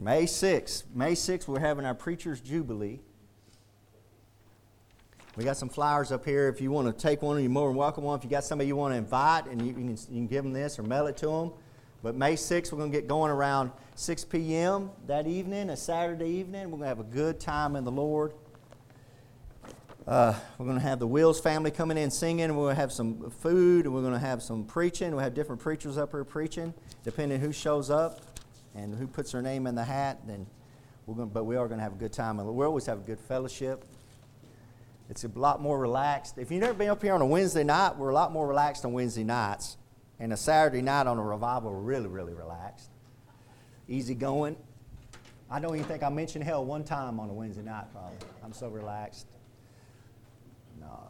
May 6th. May 6th, we're having our Preacher's Jubilee. We got some flowers up here. If you want to take one, you're more than welcome one. If you got somebody you want to invite, and you, you, can, you can give them this or mail it to them. But May 6th, we're going to get going around 6 p.m. that evening, a Saturday evening. We're going to have a good time in the Lord. Uh, we're going to have the Wills family coming in singing. We're going to have some food, and we're going to have some preaching. We'll have different preachers up here preaching, depending who shows up and who puts their name in the hat. Then we're going, but we are going to have a good time. And we always have a good fellowship. It's a lot more relaxed. If you've never been up here on a Wednesday night, we're a lot more relaxed on Wednesday nights. And a Saturday night on a revival, we're really, really relaxed. Easy going. I don't even think I mentioned hell one time on a Wednesday night, probably. I'm so relaxed. No.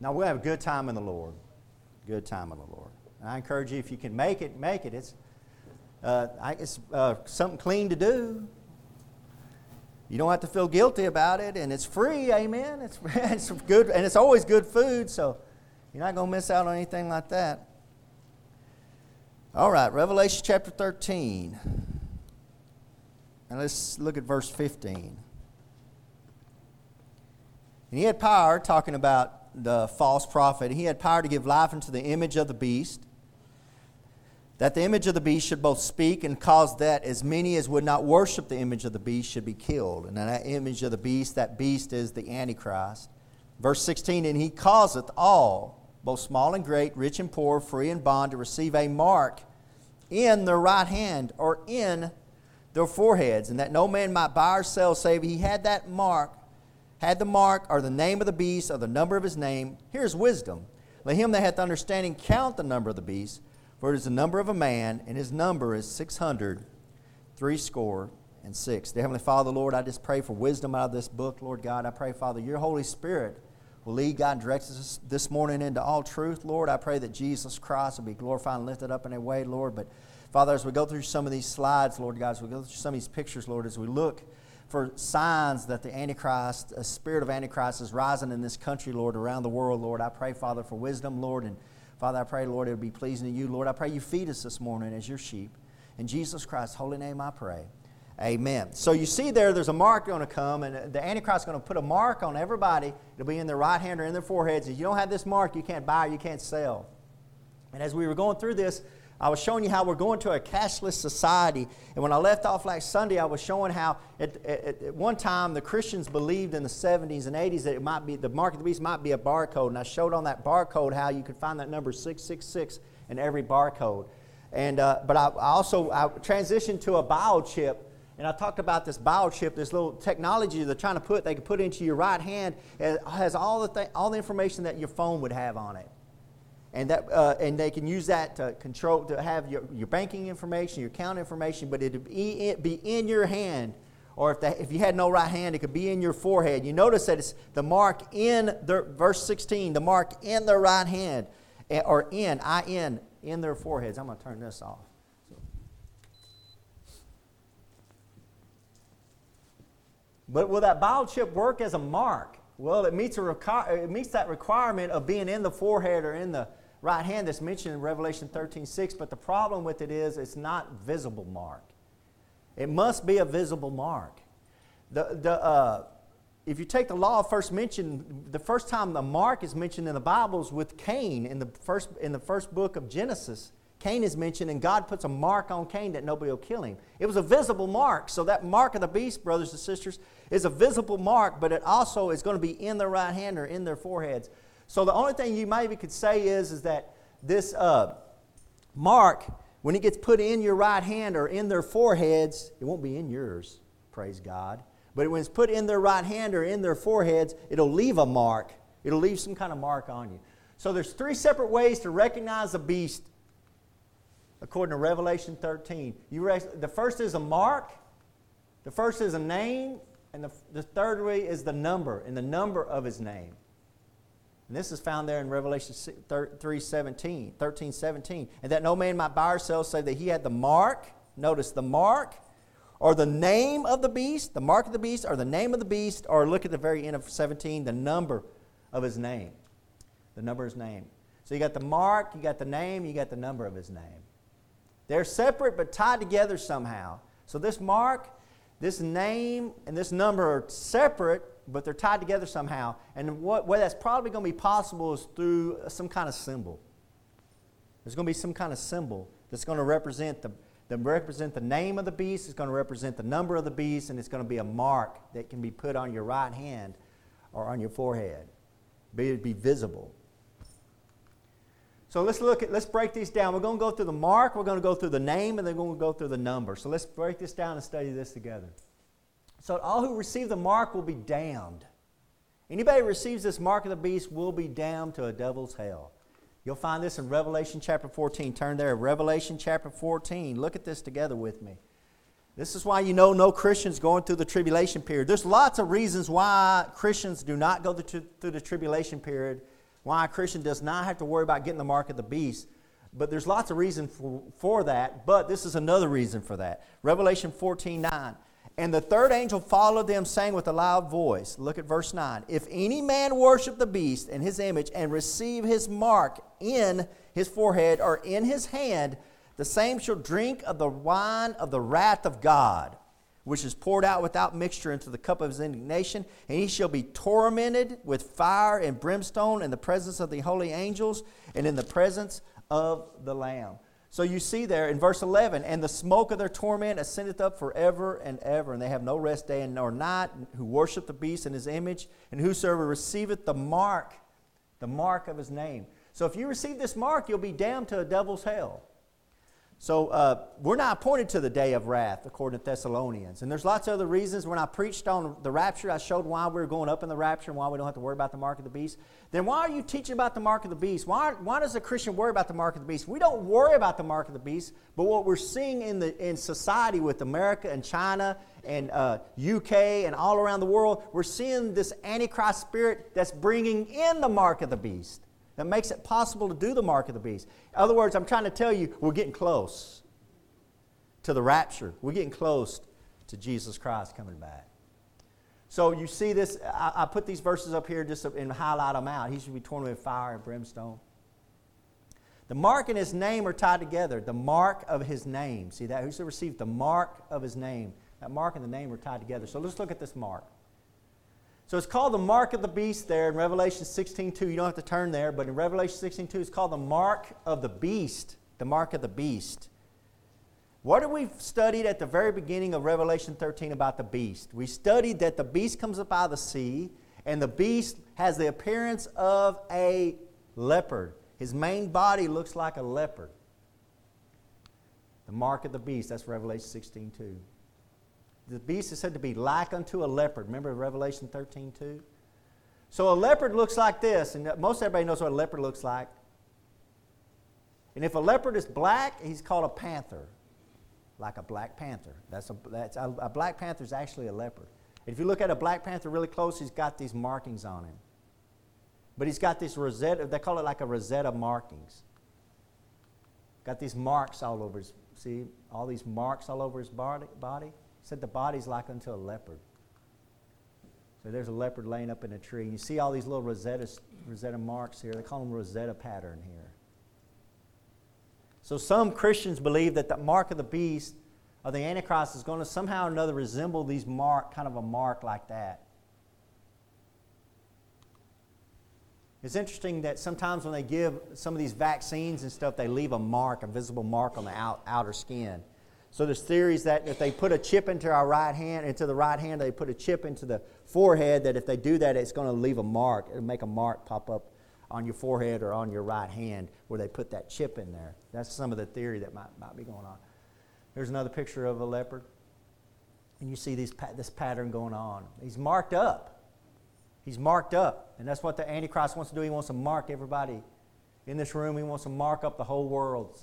Now, we'll have a good time in the Lord. Good time in the Lord. And I encourage you, if you can make it, make it. It's, uh, it's uh, something clean to do. You don't have to feel guilty about it, and it's free, amen. It's, it's good, and it's always good food, so you're not going to miss out on anything like that. All right, Revelation chapter 13. And let's look at verse 15. And he had power, talking about the false prophet, he had power to give life unto the image of the beast, that the image of the beast should both speak and cause that as many as would not worship the image of the beast should be killed. And that image of the beast, that beast is the Antichrist. Verse 16, and he causeth all, both small and great, rich and poor, free and bond, to receive a mark in their right hand or in their foreheads, and that no man might buy or sell save he had that mark had the mark or the name of the beast or the number of his name. Here's wisdom. Let him that hath understanding count the number of the beast, for it is the number of a man, and his number is six hundred, three score, and six. Dear Heavenly Father, Lord, I just pray for wisdom out of this book, Lord God. I pray, Father, your Holy Spirit will lead God and direct us this morning into all truth, Lord. I pray that Jesus Christ will be glorified and lifted up in a way, Lord. But Father, as we go through some of these slides, Lord God, as we go through some of these pictures, Lord, as we look for signs that the Antichrist, a spirit of Antichrist, is rising in this country, Lord, around the world, Lord. I pray, Father, for wisdom, Lord. And Father, I pray, Lord, it would be pleasing to you. Lord, I pray you feed us this morning as your sheep. In Jesus Christ's holy name I pray. Amen. So you see there, there's a mark going to come, and the Antichrist is going to put a mark on everybody. It'll be in their right hand or in their foreheads. If you don't have this mark, you can't buy, you can't sell. And as we were going through this, I was showing you how we're going to a cashless society. And when I left off last Sunday, I was showing how at, at, at, one time the Christians believed in the 70s and 80s that it might be the mark of the beast might be a barcode. And I showed on that barcode how you could find that number 666 in every barcode. And, uh, but I, also I transitioned to a biochip. And I talked about this biochip, this little technology they're trying to put, they can put into your right hand. It has all the, th- all the information that your phone would have on it and that uh, and they can use that to control to have your, your banking information your account information but it'd be, it be in your hand. Or if, that, if you had no right hand it could be in your forehead. You notice that it's the mark in the verse 16 the mark in their right hand eh, or in in in their foreheads. I'm going to turn this off. But will that biochip work as a mark? Well, it meets, a requ- it meets that requirement of being in the forehead or in the right hand that's mentioned in Revelation 13 6, but the problem with it is it's not visible mark. It must be a visible mark. The, the, uh, if you take the law first mentioned, the first time the mark is mentioned in the Bible is with Cain in the first, in the first book of Genesis. Cain is mentioned, and God puts a mark on Cain that nobody will kill him. It was a visible mark. So, that mark of the beast, brothers and sisters, is a visible mark, but it also is going to be in their right hand or in their foreheads. So the only thing you maybe could say is, is that this uh, mark, when it gets put in your right hand or in their foreheads, it won't be in yours, praise God. But when it's put in their right hand or in their foreheads, it'll leave a mark. It'll leave some kind of mark on you. So there's three separate ways to recognize a beast according to Revelation 13. You the first is a mark, the first is a name, and the, the third way is the number, and the number of his name. And this is found there in Revelation 3 17, 13, 17. And that no man might buy or sell, say that he had the mark, notice the mark, or the name of the beast, the mark of the beast, or the name of the beast, or look at the very end of 17, the number of his name. The number of his name. So you got the mark, you got the name, you got the number of his name. They're separate but tied together somehow. So this mark, this name, and this number are separate, but they're tied together somehow. And what way that's probably going to be possible is through some kind of symbol. There's going to be some kind of symbol that's going to represent the, that represent the name of the beast, it's going to represent the number of the beast, and it's going to be a mark that can be put on your right hand or on your forehead. Be, be visible. So let's look at, let's break these down. We're going to go through the mark, we're going to go through the name, and then we're going to go through the number. So let's break this down and study this together. So all who receive the mark will be damned. Anybody who receives this mark of the beast will be damned to a devil's hell. You'll find this in Revelation chapter 14. Turn there, Revelation chapter 14. Look at this together with me. This is why you know no Christians going through the tribulation period. There's lots of reasons why Christians do not go through the tribulation period why a Christian does not have to worry about getting the mark of the beast. But there's lots of reason for, for that, but this is another reason for that. Revelation 14 9. And the third angel followed them, saying with a loud voice, Look at verse 9. If any man worship the beast and his image and receive his mark in his forehead or in his hand, the same shall drink of the wine of the wrath of God which is poured out without mixture into the cup of his indignation, and he shall be tormented with fire and brimstone in the presence of the holy angels and in the presence of the Lamb. So you see there in verse 11, and the smoke of their torment ascendeth up forever and ever, and they have no rest day and nor night, who worship the beast in his image, and whosoever receiveth the mark, the mark of his name. So if you receive this mark, you'll be damned to a devil's hell. So uh, we're not appointed to the day of wrath, according to Thessalonians. And there's lots of other reasons. When I preached on the rapture, I showed why we are going up in the rapture and why we don't have to worry about the mark of the beast. Then why are you teaching about the mark of the beast? Why, why does a Christian worry about the mark of the beast? We don't worry about the mark of the beast, but what we're seeing in, the, in society with America and China and uh, UK and all around the world, we're seeing this Antichrist spirit that's bringing in the mark of the beast that makes it possible to do the mark of the beast. In other words, I'm trying to tell you, we're getting close to the rapture. We're getting close to Jesus Christ coming back. So you see this, I, I put these verses up here just and highlight them out. He should be torn with fire and brimstone. The mark and his name are tied together. The mark of his name. See that? Whoso received the mark of his name. That mark and the name are tied together. So let's look at this mark. So it's called the mark of the beast there in Revelation 16:2. You don't have to turn there, but in Revelation 16:2 it's called the mark of the beast, the mark of the beast. What did we studied at the very beginning of Revelation 13 about the beast? We studied that the beast comes up out of the sea, and the beast has the appearance of a leopard. His main body looks like a leopard. The mark of the beast, that's Revelation 16:2 the beast is said to be like unto a leopard. Remember Revelation 13 2? So a leopard looks like this, and most everybody knows what a leopard looks like. And if a leopard is black, he's called a panther, like a black panther. That's a, that's a, a black panther is actually a leopard. If you look at a black panther really close, he's got these markings on him. But he's got this rosetta, they call it like a rosetta markings. Got these marks all over his, see, all these marks all over his body. Said the body's like unto a leopard. So there's a leopard laying up in a tree. And you see all these little Rosetta, Rosetta marks here. They call them Rosetta pattern here. So some Christians believe that the mark of the beast or the Antichrist is going to somehow or another resemble these mark, kind of a mark like that. It's interesting that sometimes when they give some of these vaccines and stuff, they leave a mark, a visible mark on the out, outer skin. So there's theories that if they put a chip into our right hand, into the right hand, they put a chip into the forehead, that if they do that, it's going to leave a mark. It'll make a mark pop up on your forehead or on your right hand where they put that chip in there. That's some of the theory that might, might be going on. There's another picture of a leopard. And you see these, this pattern going on. He's marked up. He's marked up. And that's what the Antichrist wants to do. He wants to mark everybody in this room. He wants to mark up the whole world.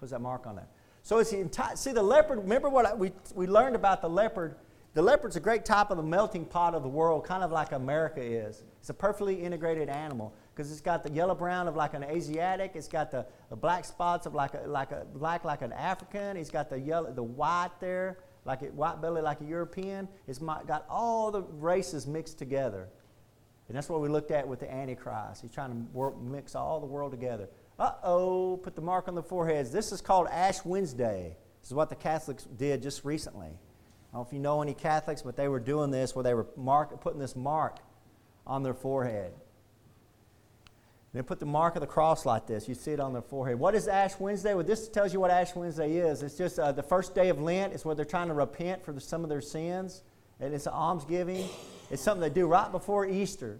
Put that mark on that. So it's the entire, see the leopard, remember what I, we, we learned about the leopard? The leopard's a great type of the melting pot of the world, kind of like America is. It's a perfectly integrated animal because it's got the yellow brown of like an Asiatic, it's got the, the black spots of like a, like a black like an African, it's got the yellow, the white there, like a white belly like a European. It's got all the races mixed together. And that's what we looked at with the Antichrist. He's trying to work, mix all the world together. Uh oh, put the mark on the foreheads. This is called Ash Wednesday. This is what the Catholics did just recently. I don't know if you know any Catholics, but they were doing this where they were mark, putting this mark on their forehead. They put the mark of the cross like this. You see it on their forehead. What is Ash Wednesday? Well, this tells you what Ash Wednesday is. It's just uh, the first day of Lent. It's where they're trying to repent for the, some of their sins. And it's an almsgiving. It's something they do right before Easter.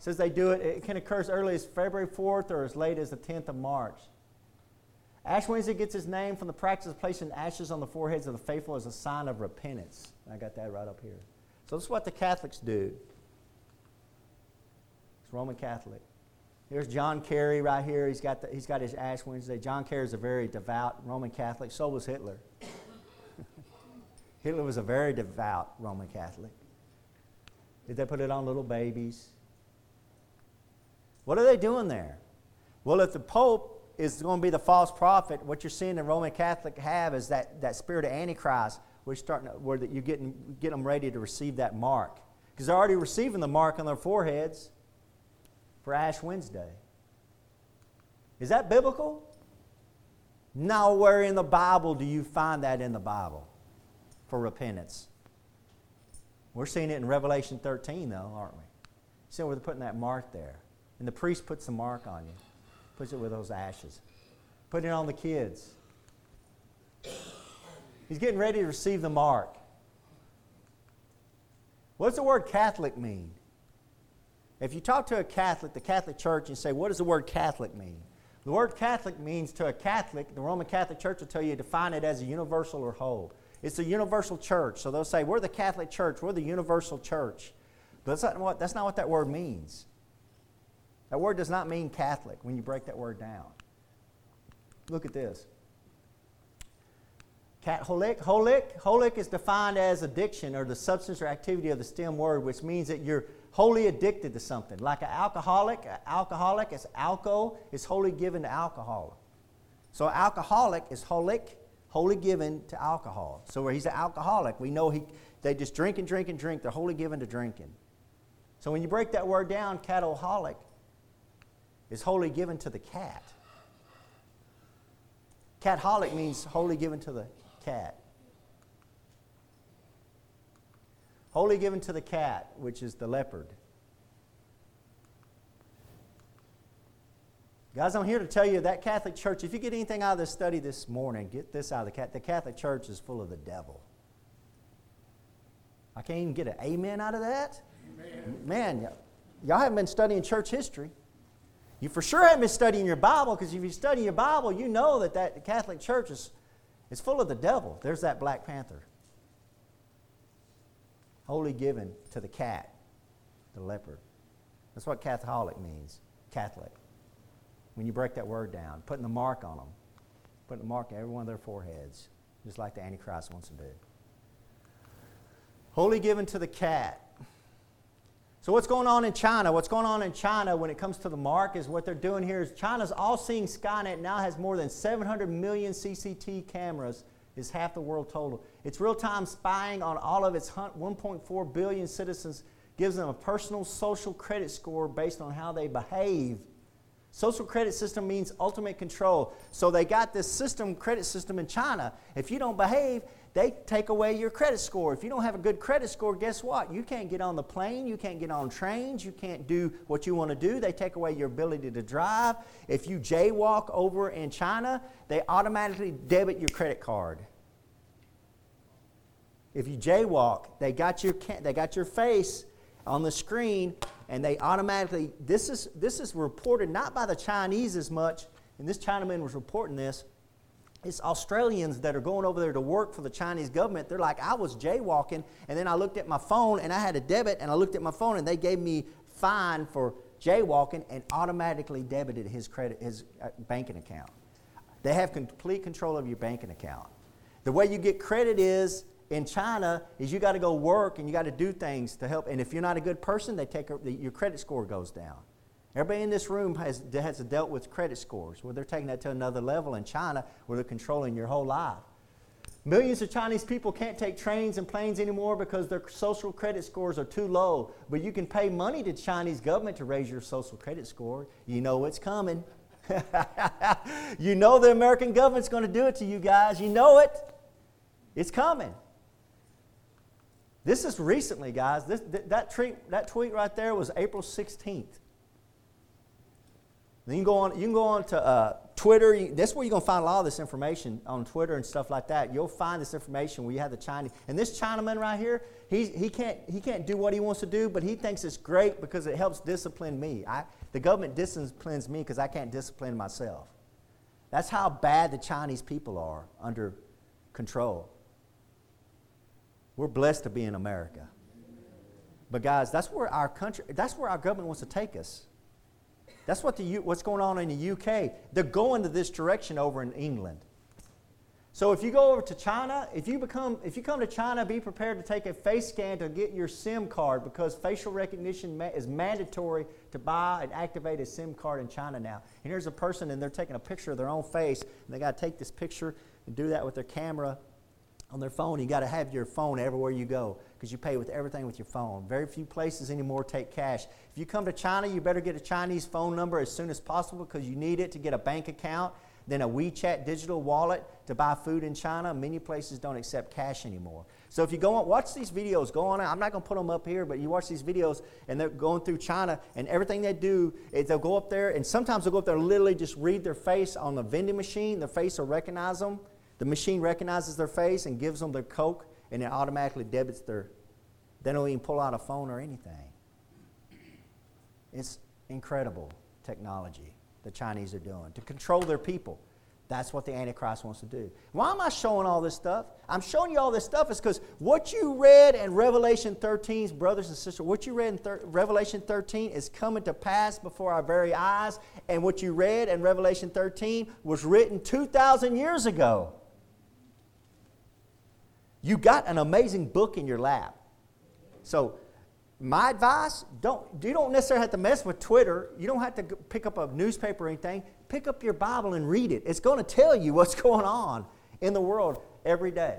Says they do it, it can occur as early as February 4th or as late as the 10th of March. Ash Wednesday gets its name from the practice of placing ashes on the foreheads of the faithful as a sign of repentance. I got that right up here. So this is what the Catholics do. It's Roman Catholic. Here's John Kerry right here. He's got, the, he's got his Ash Wednesday. John Kerry is a very devout Roman Catholic. So was Hitler. Hitler was a very devout Roman Catholic. Did they put it on little babies? What are they doing there? Well, if the Pope is going to be the false prophet, what you're seeing the Roman Catholic have is that, that spirit of Antichrist, which starting to, where you're getting get them ready to receive that mark. Because they're already receiving the mark on their foreheads for Ash Wednesday. Is that biblical? Nowhere in the Bible do you find that in the Bible for repentance. We're seeing it in Revelation 13, though, aren't we? See where they're putting that mark there. And the priest puts the mark on you, puts it with those ashes, put it on the kids. He's getting ready to receive the mark. What does the word Catholic mean? If you talk to a Catholic, the Catholic Church, and say, what does the word Catholic mean? The word Catholic means to a Catholic, the Roman Catholic Church will tell you define it as a universal or whole. It's a universal church. So they'll say, we're the Catholic Church, we're the universal church. But that's not what, that's not what that word means. That word does not mean Catholic when you break that word down. Look at this. Catholic, holic, holic is defined as addiction or the substance or activity of the stem word, which means that you're wholly addicted to something. Like an alcoholic, an alcoholic is alco, is wholly given to alcohol. So alcoholic is holic, wholly given to alcohol. So where he's an alcoholic, we know he they just drink and drink and drink. They're wholly given to drinking. So when you break that word down, catoholic is wholly given to the cat. Catholic means wholly given to the cat. Wholly given to the cat, which is the leopard. Guys, I'm here to tell you that Catholic Church, if you get anything out of this study this morning, get this out of the cat. The Catholic Church is full of the devil. I can't even get an amen out of that. Amen. Man, y'all haven't been studying church history. You for sure haven't been studying your Bible because if you study your Bible, you know that that Catholic Church is, is full of the devil. There's that Black Panther wholly given to the cat, the leopard. That's what Catholic means, Catholic. When you break that word down, putting the mark on them, putting the mark on every one of their foreheads, just like the Antichrist wants to do. Wholly given to the cat. So, what's going on in China? What's going on in China when it comes to the mark is what they're doing here is China's all seeing Skynet now has more than 700 million CCT cameras is half the world total. It's real time spying on all of its 1.4 billion citizens, gives them a personal social credit score based on how they behave. Social credit system means ultimate control. So they got this system, credit system in China. If you don't behave, they take away your credit score. If you don't have a good credit score, guess what? You can't get on the plane, you can't get on trains, you can't do what you want to do. They take away your ability to drive. If you jaywalk over in China, they automatically debit your credit card. If you jaywalk, they got your they got your face on the screen and they automatically this is this is reported not by the Chinese as much, and this Chinaman was reporting this it's Australians that are going over there to work for the Chinese government. They're like, I was jaywalking, and then I looked at my phone, and I had a debit, and I looked at my phone, and they gave me fine for jaywalking, and automatically debited his credit, his uh, banking account. They have complete control of your banking account. The way you get credit is in China is you got to go work and you got to do things to help. And if you're not a good person, they take your credit score goes down. Everybody in this room has, has dealt with credit scores where they're taking that to another level in China where they're controlling your whole life. Millions of Chinese people can't take trains and planes anymore because their social credit scores are too low. But you can pay money to the Chinese government to raise your social credit score. You know it's coming. you know the American government's going to do it to you guys. You know it. It's coming. This is recently, guys. This, that, tweet, that tweet right there was April 16th. Then you can go on, you can go on to uh, Twitter. That's where you're going to find a lot of this information on Twitter and stuff like that. You'll find this information where you have the Chinese. And this Chinaman right here, he, he, can't, he can't do what he wants to do, but he thinks it's great because it helps discipline me. I, the government disciplines me because I can't discipline myself. That's how bad the Chinese people are under control. We're blessed to be in America. But guys, that's where our country, that's where our government wants to take us. That's what the, what's going on in the UK. They're going to this direction over in England. So if you go over to China, if you become if you come to China, be prepared to take a face scan to get your SIM card because facial recognition ma- is mandatory to buy and activate a SIM card in China now. And here's a person and they're taking a picture of their own face and they got to take this picture and do that with their camera on their phone. You got to have your phone everywhere you go because you pay with everything with your phone. Very few places anymore take cash. If you come to China, you better get a Chinese phone number as soon as possible because you need it to get a bank account, then a WeChat digital wallet to buy food in China. Many places don't accept cash anymore. So if you go on, watch these videos, go on. I'm not going to put them up here, but you watch these videos, and they're going through China, and everything they do is they'll go up there, and sometimes they'll go up there and literally just read their face on the vending machine. Their face will recognize them the machine recognizes their face and gives them their Coke, and it automatically debits their. They don't even pull out a phone or anything. It's incredible technology the Chinese are doing to control their people. That's what the Antichrist wants to do. Why am I showing all this stuff? I'm showing you all this stuff is because what you read in Revelation 13, brothers and sisters, what you read in thir- Revelation 13 is coming to pass before our very eyes. And what you read in Revelation 13 was written 2,000 years ago. You got an amazing book in your lap. So, my advice don't, you don't necessarily have to mess with Twitter. You don't have to pick up a newspaper or anything. Pick up your Bible and read it. It's going to tell you what's going on in the world every day.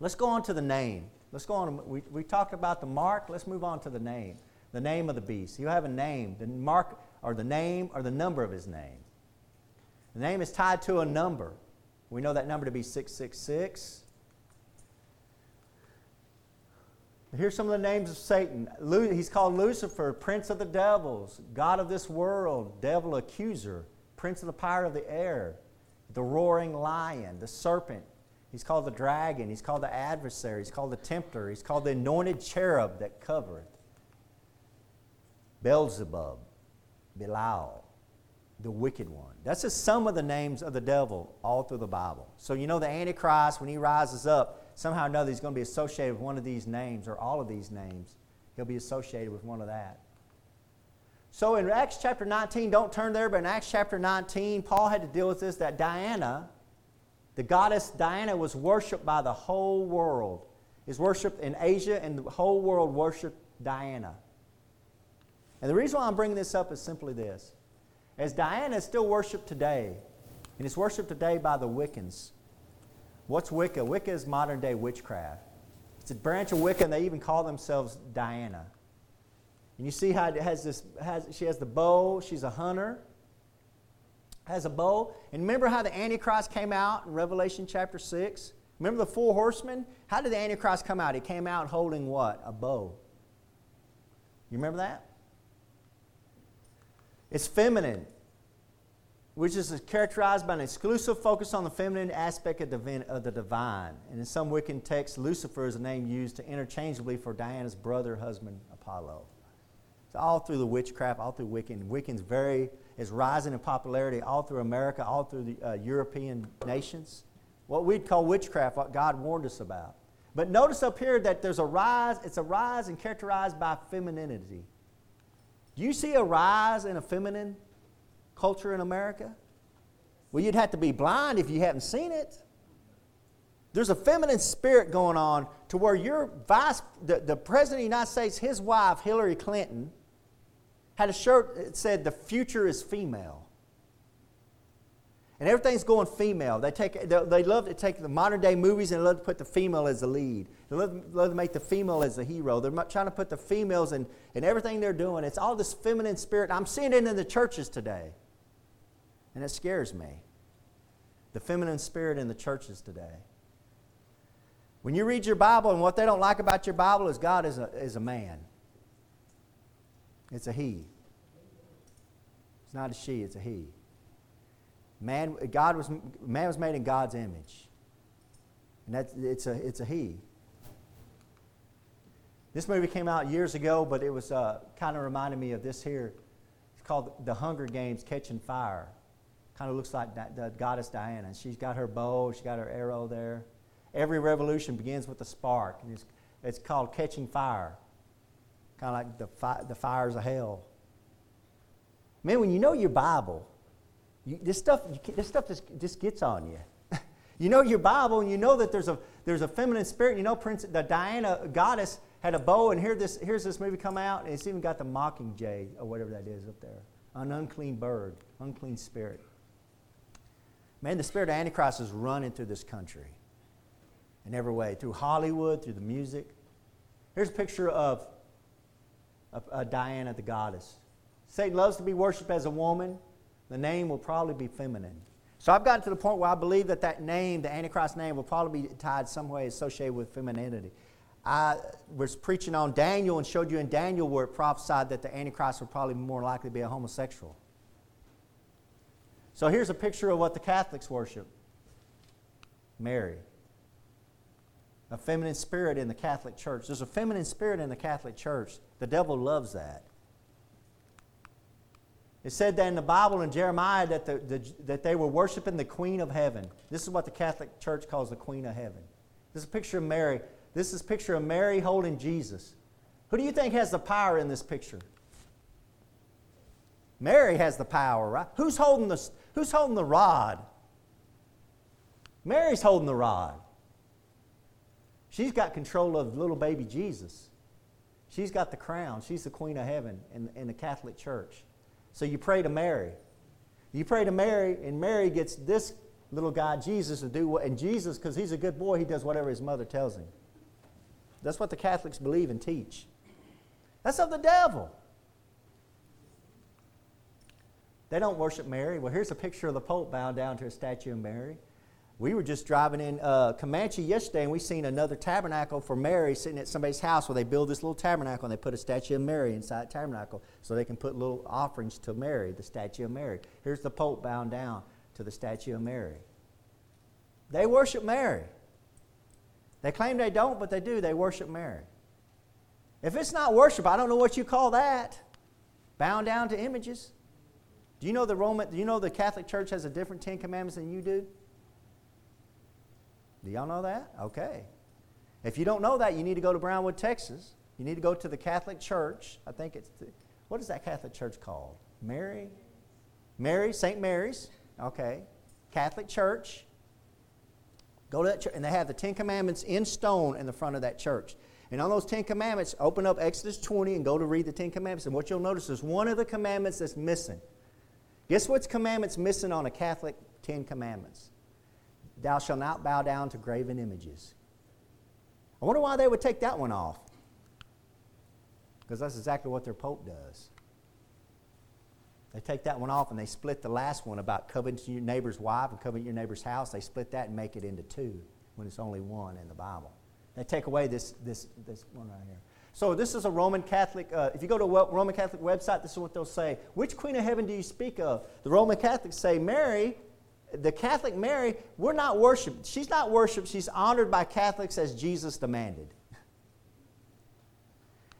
Let's go on to the name. Let's go on. We, we talked about the mark. Let's move on to the name. The name of the beast. You have a name. The mark or the name or the number of his name. The name is tied to a number. We know that number to be 666. Here's some of the names of Satan. He's called Lucifer, Prince of the Devils, God of this world, Devil Accuser, Prince of the Power of the Air, the Roaring Lion, the Serpent. He's called the Dragon. He's called the Adversary. He's called the Tempter. He's called the Anointed Cherub that covereth. Beelzebub, Belial, the Wicked One. That's just some of the names of the devil all through the Bible. So you know the Antichrist, when he rises up, somehow or another he's going to be associated with one of these names or all of these names. He'll be associated with one of that. So in Acts chapter 19, don't turn there, but in Acts chapter 19, Paul had to deal with this that Diana, the goddess Diana, was worshiped by the whole world. Is worshipped in Asia, and the whole world worshiped Diana. And the reason why I'm bringing this up is simply this. As Diana is still worshipped today, and it's worshipped today by the Wiccans, What's Wicca? Wicca is modern day witchcraft. It's a branch of Wicca, and they even call themselves Diana. And you see how it has this, has, she has the bow, she's a hunter, has a bow. And remember how the Antichrist came out in Revelation chapter 6? Remember the four horsemen? How did the Antichrist come out? He came out holding what? A bow. You remember that? It's feminine which is characterized by an exclusive focus on the feminine aspect of, the divine. And in some Wiccan texts, Lucifer is a name used interchangeably for Diana's brother, husband, Apollo. It's all through the witchcraft, all through Wiccan. Wiccan's very is rising in popularity all through America, all through the uh, European nations. What we'd call witchcraft, what God warned us about. But notice up here that there's a rise, it's a rise and characterized by femininity. Do you see a rise in a feminine culture in America? Well, you'd have to be blind if you hadn't seen it. There's a feminine spirit going on to where your vice, the, the president of the United States, his wife, Hillary Clinton, had a shirt that said, The future is female. And everything's going female. They, take, they, they love to take the modern day movies and love to put the female as the lead. They love, love to make the female as the hero. They're trying to put the females in, in everything they're doing. It's all this feminine spirit. I'm seeing it in the churches today. And it scares me. The feminine spirit in the churches today. When you read your Bible, and what they don't like about your Bible is God is a, is a man. It's a he. It's not a she, it's a he. Man, God was, man was made in God's image. And that's, it's, a, it's a he. This movie came out years ago, but it was uh, kind of reminded me of this here. It's called The Hunger Games Catching Fire. Kind of looks like the goddess Diana. She's got her bow, she's got her arrow there. Every revolution begins with a spark. It's, it's, called Catching Fire. Kind of like the, fi- the fires of hell. Man, when you know your Bible, you, this stuff, you, this stuff just, just gets on you. you know your Bible, and you know that there's a, there's a feminine spirit. You know Prince, the Diana goddess had a bow, and here this, here's this movie come out, and it's even got the mockingjay or whatever that is up there. An unclean bird, unclean spirit. Man, the spirit of Antichrist is running through this country in every way through Hollywood, through the music. Here's a picture of, of, of Diana, the goddess. Satan loves to be worshipped as a woman. The name will probably be feminine. So I've gotten to the point where I believe that that name, the Antichrist name, will probably be tied some way associated with femininity. I was preaching on Daniel and showed you in Daniel where it prophesied that the Antichrist would probably more likely be a homosexual. So here's a picture of what the Catholics worship Mary. A feminine spirit in the Catholic Church. There's a feminine spirit in the Catholic Church. The devil loves that. It said that in the Bible in Jeremiah that, the, the, that they were worshiping the Queen of Heaven. This is what the Catholic Church calls the Queen of Heaven. This is a picture of Mary. This is a picture of Mary holding Jesus. Who do you think has the power in this picture? Mary has the power, right? Who's holding the, who's holding the rod? Mary's holding the rod. She's got control of little baby Jesus. She's got the crown. She's the queen of heaven in, in the Catholic Church. So you pray to Mary. You pray to Mary, and Mary gets this little guy, Jesus, to do what, and Jesus, because he's a good boy, he does whatever his mother tells him. That's what the Catholics believe and teach. That's of the devil. They don't worship Mary. Well, here's a picture of the Pope bowing down to a statue of Mary. We were just driving in uh, Comanche yesterday, and we seen another tabernacle for Mary sitting at somebody's house where they build this little tabernacle and they put a statue of Mary inside the tabernacle so they can put little offerings to Mary, the statue of Mary. Here's the Pope bowing down to the statue of Mary. They worship Mary. They claim they don't, but they do. They worship Mary. If it's not worship, I don't know what you call that. Bound down to images. Do you know the Roman? Do you know the Catholic Church has a different Ten Commandments than you do? Do y'all know that? Okay. If you don't know that, you need to go to Brownwood, Texas. You need to go to the Catholic Church. I think it's, the, what is that Catholic church called? Mary? Mary, St. Mary's. Okay. Catholic Church. Go to that church, and they have the Ten Commandments in stone in the front of that church. And on those Ten Commandments, open up Exodus 20 and go to read the Ten Commandments. And what you'll notice is one of the commandments that's missing. Guess what's commandments missing on a Catholic Ten Commandments? Thou shalt not bow down to graven images. I wonder why they would take that one off. Because that's exactly what their Pope does. They take that one off and they split the last one about coveting your neighbor's wife and coveting your neighbor's house. They split that and make it into two when it's only one in the Bible. They take away this, this, this one right here. So this is a Roman Catholic. Uh, if you go to a Roman Catholic website, this is what they'll say. Which Queen of Heaven do you speak of? The Roman Catholics say Mary, the Catholic Mary, we're not worshiped. She's not worshiped. She's honored by Catholics as Jesus demanded.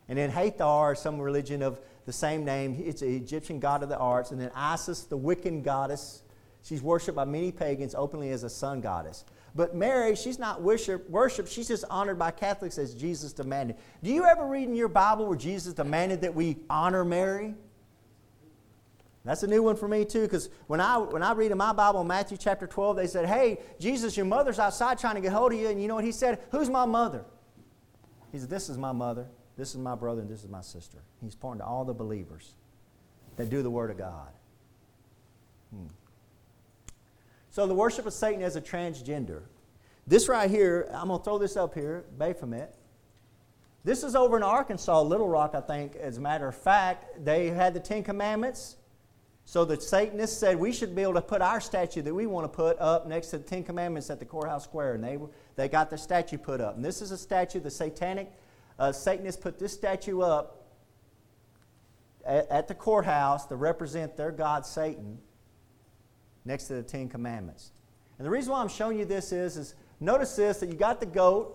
And then Hathor, some religion of the same name, it's an Egyptian god of the arts. And then Isis, the Wiccan goddess, she's worshipped by many pagans openly as a sun goddess. But Mary, she's not worship, worshiped, she's just honored by Catholics as Jesus demanded. Do you ever read in your Bible where Jesus demanded that we honor Mary? That's a new one for me too, because when I when I read in my Bible, Matthew chapter 12, they said, Hey, Jesus, your mother's outside trying to get hold of you. And you know what he said? Who's my mother? He said, This is my mother, this is my brother, and this is my sister. He's pointing to all the believers that do the Word of God. Hmm. So the worship of Satan as a transgender. This right here, I'm going to throw this up here, Baphomet. This is over in Arkansas, Little Rock, I think. As a matter of fact, they had the Ten Commandments. So the Satanists said we should be able to put our statue that we want to put up next to the Ten Commandments at the courthouse square. And they, they got the statue put up. And this is a statue, the satanic uh, Satanists put this statue up at, at the courthouse to represent their god Satan next to the Ten Commandments. And the reason why I'm showing you this is, is notice this that you got the goat,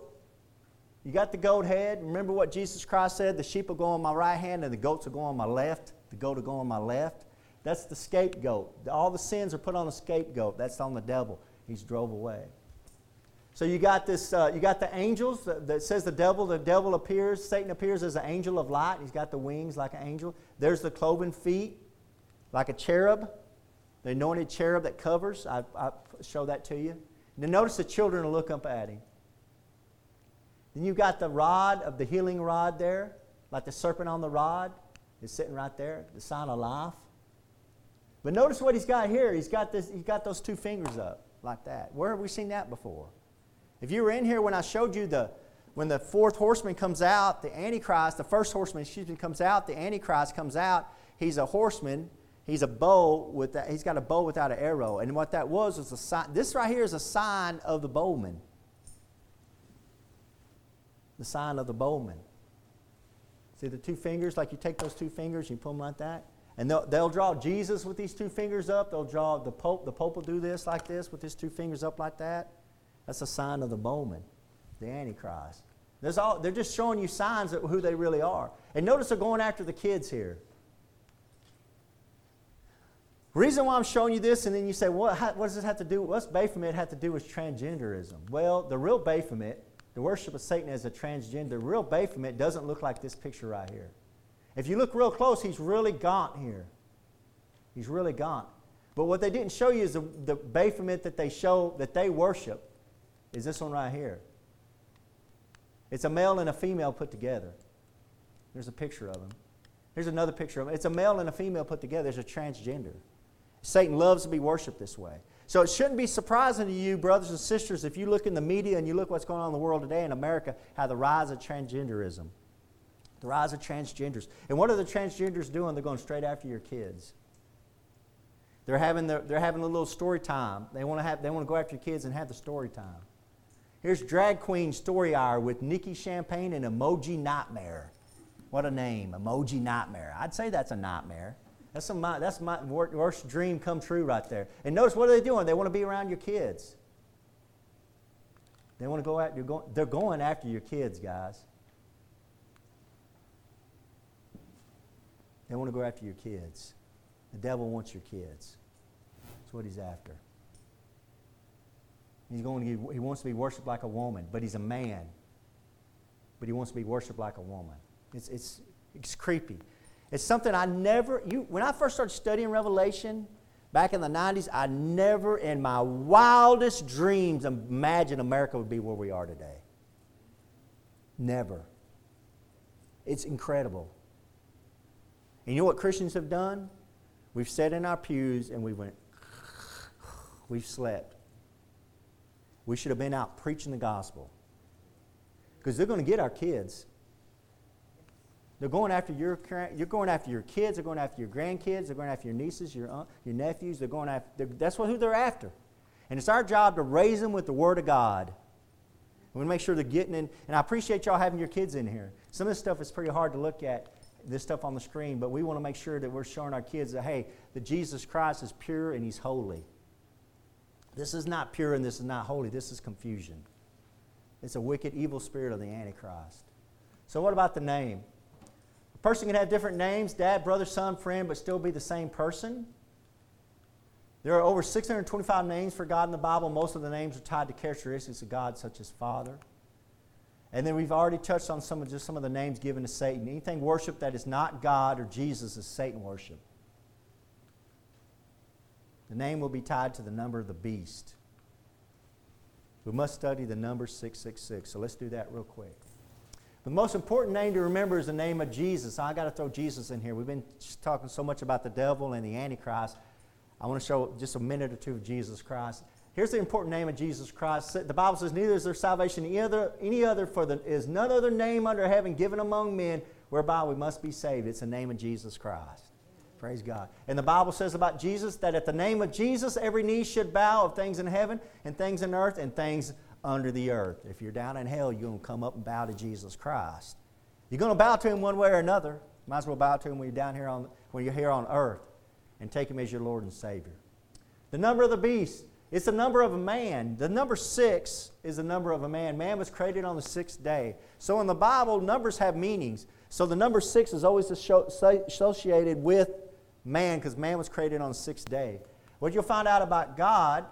you got the goat head. Remember what Jesus Christ said? The sheep will go on my right hand and the goats will go on my left. The goat will go on my left. That's the scapegoat. All the sins are put on the scapegoat. That's on the devil. He's drove away. So you got this. Uh, you got the angels that, that, says the devil. The devil appears. Satan appears as an angel of light. He's got the wings like an angel. There's the cloven feet, like a cherub, the anointed cherub that covers. I, I show that to you. Now notice the children look up at him. Then you've got the rod of the healing rod there, like the serpent on the rod is sitting right there, the sign of life. But notice what he's got here. He's got, this, he's got those two fingers up like that. Where have we seen that before? If you were in here when I showed you the when the fourth horseman comes out, the Antichrist, the first horseman, excuse me, comes out, the Antichrist comes out, he's a horseman, he's a bow with that, he's got a bow without an arrow. And what that was was a sign. This right here is a sign of the bowman. The sign of the bowman. See the two fingers, like you take those two fingers, you pull them like that. And they'll, they'll draw Jesus with these two fingers up. They'll draw the Pope. The Pope will do this like this with his two fingers up like that. That's a sign of the bowman, the Antichrist. All, they're just showing you signs of who they really are. And notice they're going after the kids here. Reason why I'm showing you this, and then you say, what, how, what does this have to do? What's Baphomet have to do with transgenderism? Well, the real Baphomet, the worship of Satan as a transgender, the real Baphomet doesn't look like this picture right here. If you look real close, he's really gaunt here. He's really gaunt. But what they didn't show you is the, the Baphomet that they show, that they worship, is this one right here. It's a male and a female put together. There's a picture of him. Here's another picture of him. It's a male and a female put together. There's a transgender. Satan loves to be worshiped this way. So it shouldn't be surprising to you, brothers and sisters, if you look in the media and you look what's going on in the world today in America, how the rise of transgenderism the rise of transgenders. And what are the transgenders doing? They're going straight after your kids. They're having, their, they're having a little story time. They want to have, they want to go after your kids and have the story time. Here's Drag Queen Story Hour with Nikki Champagne and Emoji Nightmare. What a name, Emoji Nightmare. I'd say that's a nightmare. That's, some, that's my worst dream come true right there. And notice what are they doing? They want to be around your kids. They want to go out, you're going, they're going after your kids, guys. They want to go after your kids. The devil wants your kids. That's what he's after. He's going to, he wants to be worshiped like a woman, but he's a man. But he wants to be worshiped like a woman. It's, it's, it's creepy. It's something I never, you, when I first started studying Revelation back in the 90s, I never in my wildest dreams imagined America would be where we are today. Never. It's incredible. And you know what Christians have done? We've sat in our pews and we went, we've slept. We should have been out preaching the gospel. Because they're going to get our kids. They're going after your you're going after your kids, they're going after your grandkids, they're going after your nieces, your uh, your nephews, they're going after they're, that's what, who they're after. And it's our job to raise them with the word of God. We want to make sure they're getting in and I appreciate y'all having your kids in here. Some of this stuff is pretty hard to look at this stuff on the screen, but we want to make sure that we're showing our kids that, hey, that Jesus Christ is pure and he's holy. This is not pure and this is not holy. This is confusion. It's a wicked, evil spirit of the Antichrist. So, what about the name? Person can have different names dad, brother, son, friend, but still be the same person. There are over 625 names for God in the Bible. Most of the names are tied to characteristics of God, such as Father, and then we've already touched on some of just some of the names given to Satan. Anything worship that is not God or Jesus is Satan worship. The name will be tied to the number of the beast. We must study the number 666. So let's do that real quick. The most important name to remember is the name of Jesus. I got to throw Jesus in here. We've been talking so much about the devil and the Antichrist. I want to show just a minute or two of Jesus Christ. Here's the important name of Jesus Christ. The Bible says, Neither is there salvation any other, any other for the, is none other name under heaven given among men whereby we must be saved. It's the name of Jesus Christ. Praise God. And the Bible says about Jesus that at the name of Jesus, every knee should bow of things in heaven and things in earth and things under the earth. If you're down in hell, you're going to come up and bow to Jesus Christ. You're going to bow to him one way or another. Might as well bow to him when you're down here on when you're here on earth and take him as your Lord and Savior. The number of the beast, it's the number of a man. The number six is the number of a man. Man was created on the sixth day. So in the Bible, numbers have meanings. So the number six is always associated with man because man was created on the sixth day. What you'll find out about God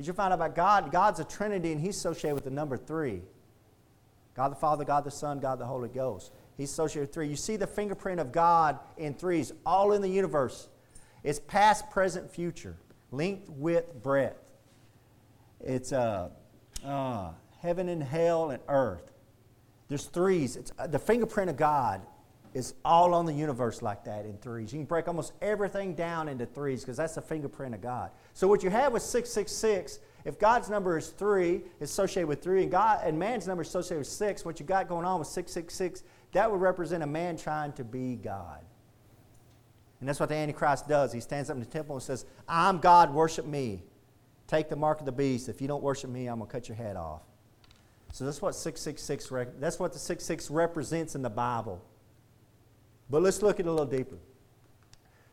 is you'll find out about God, God's a Trinity and he's associated with the number three. God the Father, God the Son, God the Holy Ghost. He's associated with three. You see the fingerprint of God in threes, all in the universe. It's past, present, future, length, width, breadth. It's uh, uh, heaven and hell and earth. There's threes. It's, uh, the fingerprint of God is all on the universe like that in threes. You can break almost everything down into threes because that's the fingerprint of God. So what you have with 666, if God's number is three, it's associated with three, and God and man's number is associated with six, what you got going on with 666, that would represent a man trying to be God. And that's what the Antichrist does. He stands up in the temple and says, I'm God, worship me. Take the mark of the beast. If you don't worship me, I'm going to cut your head off. So that's what 666 that's what the 66 represents in the Bible. But let's look at it a little deeper.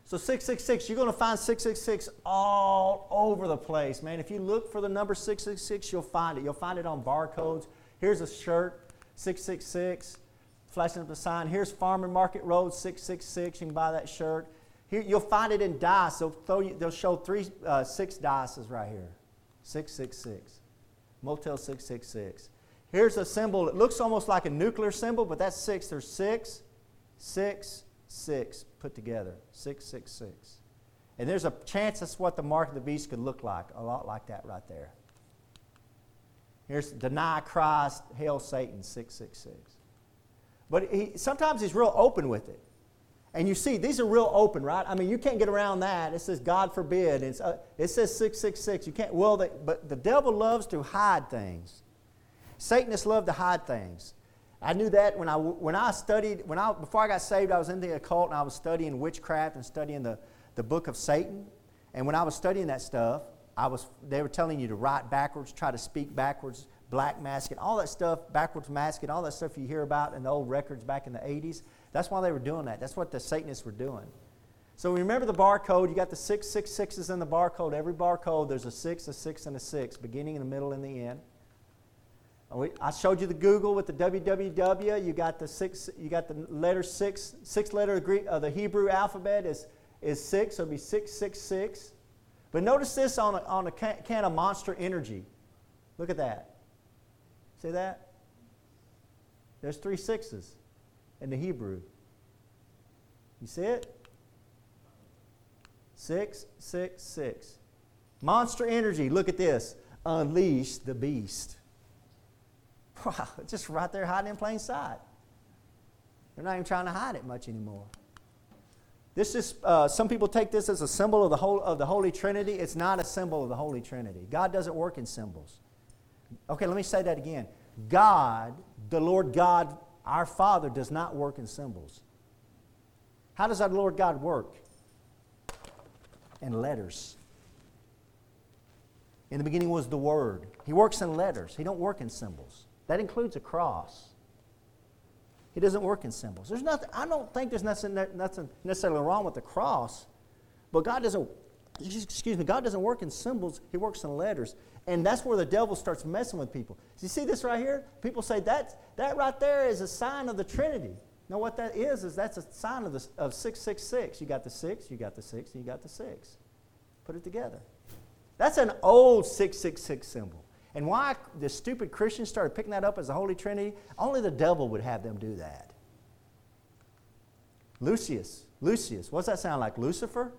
So 666, you're going to find 666 all over the place, man. If you look for the number 666, you'll find it. You'll find it on barcodes. Here's a shirt, 666, flashing up the sign. Here's Farm and Market Road, 666. You can buy that shirt. Here, you'll find it in dice. They'll, throw you, they'll show three, uh, six dices right here. 666. Motel 666. Here's a symbol. It looks almost like a nuclear symbol, but that's six. There's six, six, six put together. Six, six, six. And there's a chance that's what the mark of the beast could look like, a lot like that right there. Here's deny Christ, hail Satan, 666. But he, sometimes he's real open with it. And you see, these are real open, right? I mean, you can't get around that. It says, God forbid. It's, uh, it says 666. You can't, well, they, but the devil loves to hide things. Satanists love to hide things. I knew that when I, when I studied, when I, before I got saved, I was in the occult and I was studying witchcraft and studying the, the book of Satan. And when I was studying that stuff, I was, they were telling you to write backwards, try to speak backwards, black masking, all that stuff, backwards masking, all that stuff you hear about in the old records back in the 80s. That's why they were doing that. That's what the Satanists were doing. So remember the barcode. You got the six six sixes in the barcode. Every barcode, there's a six, a six, and a six, beginning in the middle and the end. I showed you the Google with the www. You got the six. You got the letter six. Six letter Greek, uh, the Hebrew alphabet is is six. So it'll be six six six. But notice this on a, on a can of Monster Energy. Look at that. See that? There's three sixes in the Hebrew. You see it? Six six six. Monster Energy. Look at this. Unleash the beast. Wow, just right there hiding in plain sight. They're not even trying to hide it much anymore. This is, uh, some people take this as a symbol of the, whole, of the Holy Trinity. It's not a symbol of the Holy Trinity. God doesn't work in symbols. Okay, let me say that again. God, the Lord God, our Father, does not work in symbols. How does our Lord God work? In letters. In the beginning was the Word. He works in letters. He don't work in symbols. That includes a cross. He doesn't work in symbols. There's nothing, I don't think there's nothing, nothing necessarily wrong with the cross, but God doesn't, excuse me, God doesn't work in symbols, He works in letters. And that's where the devil starts messing with people. You see this right here? People say that, that right there is a sign of the Trinity. Now, what that is, is that's a sign of, the, of 666. You got the 6, you got the 6, and you got the 6. Put it together. That's an old 666 symbol. And why the stupid Christians started picking that up as the Holy Trinity, only the devil would have them do that. Lucius, Lucius, what's that sound like? Lucifer?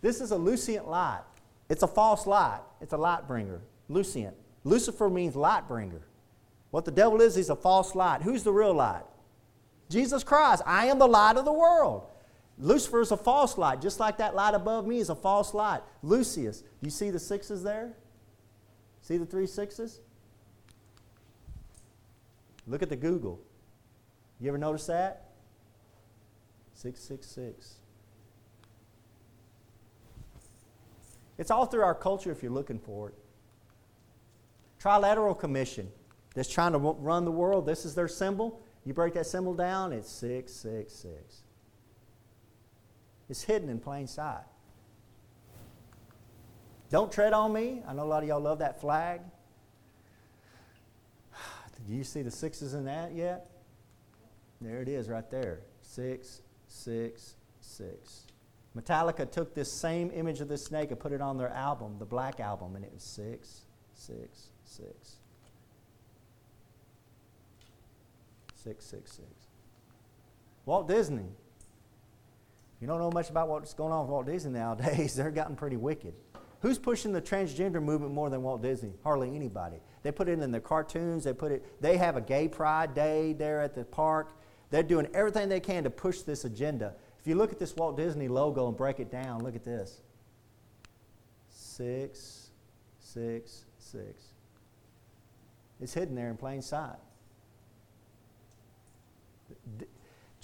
This is a Lucient light. It's a false light. It's a light bringer. Lucient. Lucifer means light bringer. What the devil is, he's a false light. Who's the real light? Jesus Christ. I am the light of the world. Lucifer is a false light, just like that light above me is a false light. Lucius, you see the sixes there? See the three sixes? Look at the Google. You ever notice that? 666. It's all through our culture if you're looking for it. Trilateral Commission that's trying to run the world. This is their symbol. You break that symbol down, it's 666. It's hidden in plain sight. Don't tread on me. I know a lot of y'all love that flag. Do you see the sixes in that yet? There it is right there. Six, six, six. Metallica took this same image of this snake and put it on their album, the Black Album, and it was six, six, six. 666. Walt Disney. You don't know much about what's going on with Walt Disney nowadays. They're gotten pretty wicked. Who's pushing the transgender movement more than Walt Disney? Hardly anybody. They put it in their cartoons. They put it. They have a gay pride day there at the park. They're doing everything they can to push this agenda. If you look at this Walt Disney logo and break it down, look at this. Six, six, six. It's hidden there in plain sight.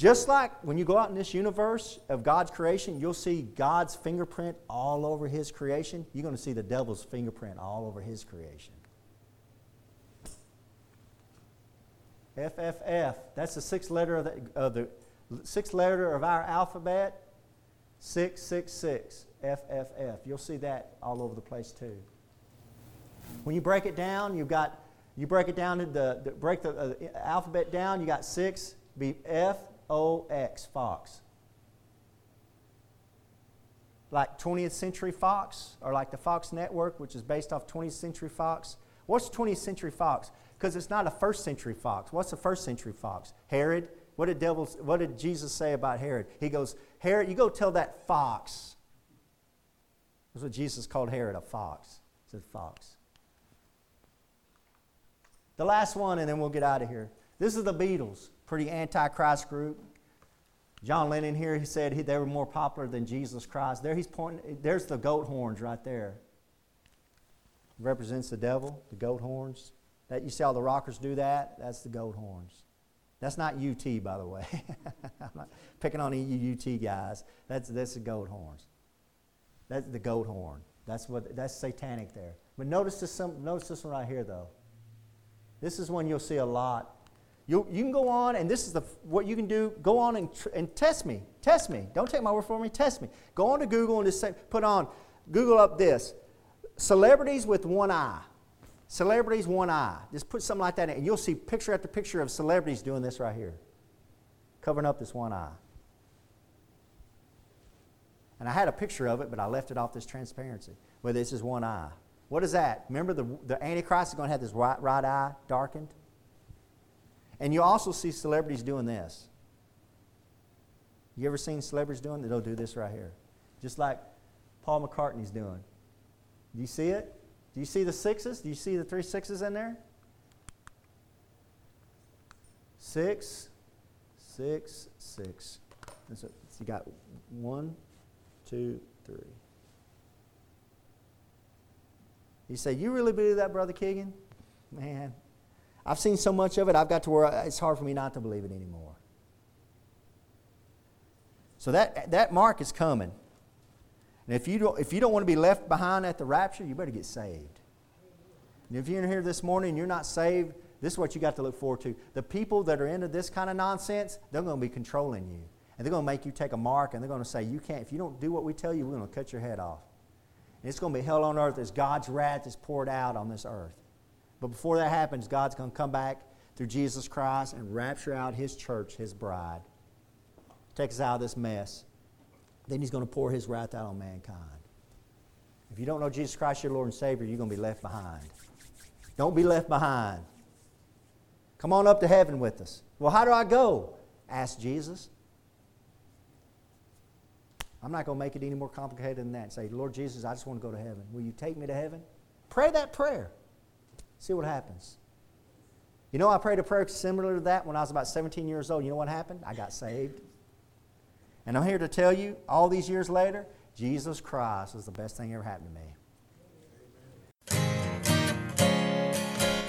Just like when you go out in this universe of God's creation, you'll see God's fingerprint all over His creation. You're going to see the devil's fingerprint all over His creation. FFF, that's the sixth letter of the, of the sixth letter of our alphabet. 666, FFF. You'll see that all over the place too. When you break it down, you've got, you break it down to the, the break the uh, alphabet down, you got six, be F O X, Fox. Like 20th Century Fox, or like the Fox Network, which is based off 20th Century Fox. What's 20th Century Fox? Because it's not a first century fox. What's a first century fox? Herod. What did, devils, what did Jesus say about Herod? He goes, Herod, you go tell that fox. That's what Jesus called Herod, a fox. He said, fox. The last one, and then we'll get out of here. This is the Beatles pretty antichrist group. John Lennon here, he said he, they were more popular than Jesus Christ. There he's pointing, there's the goat horns right there. Represents the devil, the goat horns. That you see all the rockers do that? That's the goat horns. That's not UT, by the way. I'm not picking on you UT guys. That's, that's the goat horns. That's the goat horn. That's what that's satanic there. But notice this, notice this one right here, though. This is one you'll see a lot you, you can go on, and this is the, what you can do. Go on and, tr- and test me. Test me. Don't take my word for me. Test me. Go on to Google and just say, put on, Google up this celebrities with one eye. Celebrities, one eye. Just put something like that in, and you'll see picture after picture of celebrities doing this right here, covering up this one eye. And I had a picture of it, but I left it off this transparency. Where this is one eye. What is that? Remember, the, the Antichrist is going to have this right, right eye darkened? And you also see celebrities doing this. You ever seen celebrities doing? They'll do this right here. Just like Paul McCartney's doing. Do you see it? Do you see the sixes? Do you see the three sixes in there? Six, six, six. And So you got one, two, three. You say, You really believe that, Brother Keegan? Man, I've seen so much of it, I've got to where it's hard for me not to believe it anymore. So that, that mark is coming. And if you, don't, if you don't want to be left behind at the rapture, you better get saved. And if you're in here this morning and you're not saved, this is what you got to look forward to. The people that are into this kind of nonsense, they're going to be controlling you. And they're going to make you take a mark and they're going to say, you can't, if you don't do what we tell you, we're going to cut your head off. And it's going to be hell on earth as God's wrath is poured out on this earth. But before that happens, God's going to come back through Jesus Christ and rapture out His church, His bride. Take us out of this mess. Then He's going to pour His wrath out on mankind. If you don't know Jesus Christ, your Lord and Savior, you're going to be left behind. Don't be left behind. Come on up to heaven with us. Well, how do I go? Ask Jesus. I'm not going to make it any more complicated than that. Say, Lord Jesus, I just want to go to heaven. Will you take me to heaven? Pray that prayer. See what happens. You know, I prayed a prayer similar to that when I was about 17 years old. You know what happened? I got saved. And I'm here to tell you, all these years later, Jesus Christ was the best thing ever happened to me.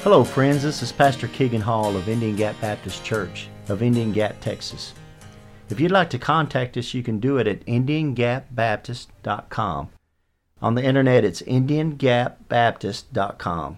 Hello, friends. This is Pastor Keegan Hall of Indian Gap Baptist Church of Indian Gap, Texas. If you'd like to contact us, you can do it at IndianGapBaptist.com On the internet, it's IndianGapBaptist.com.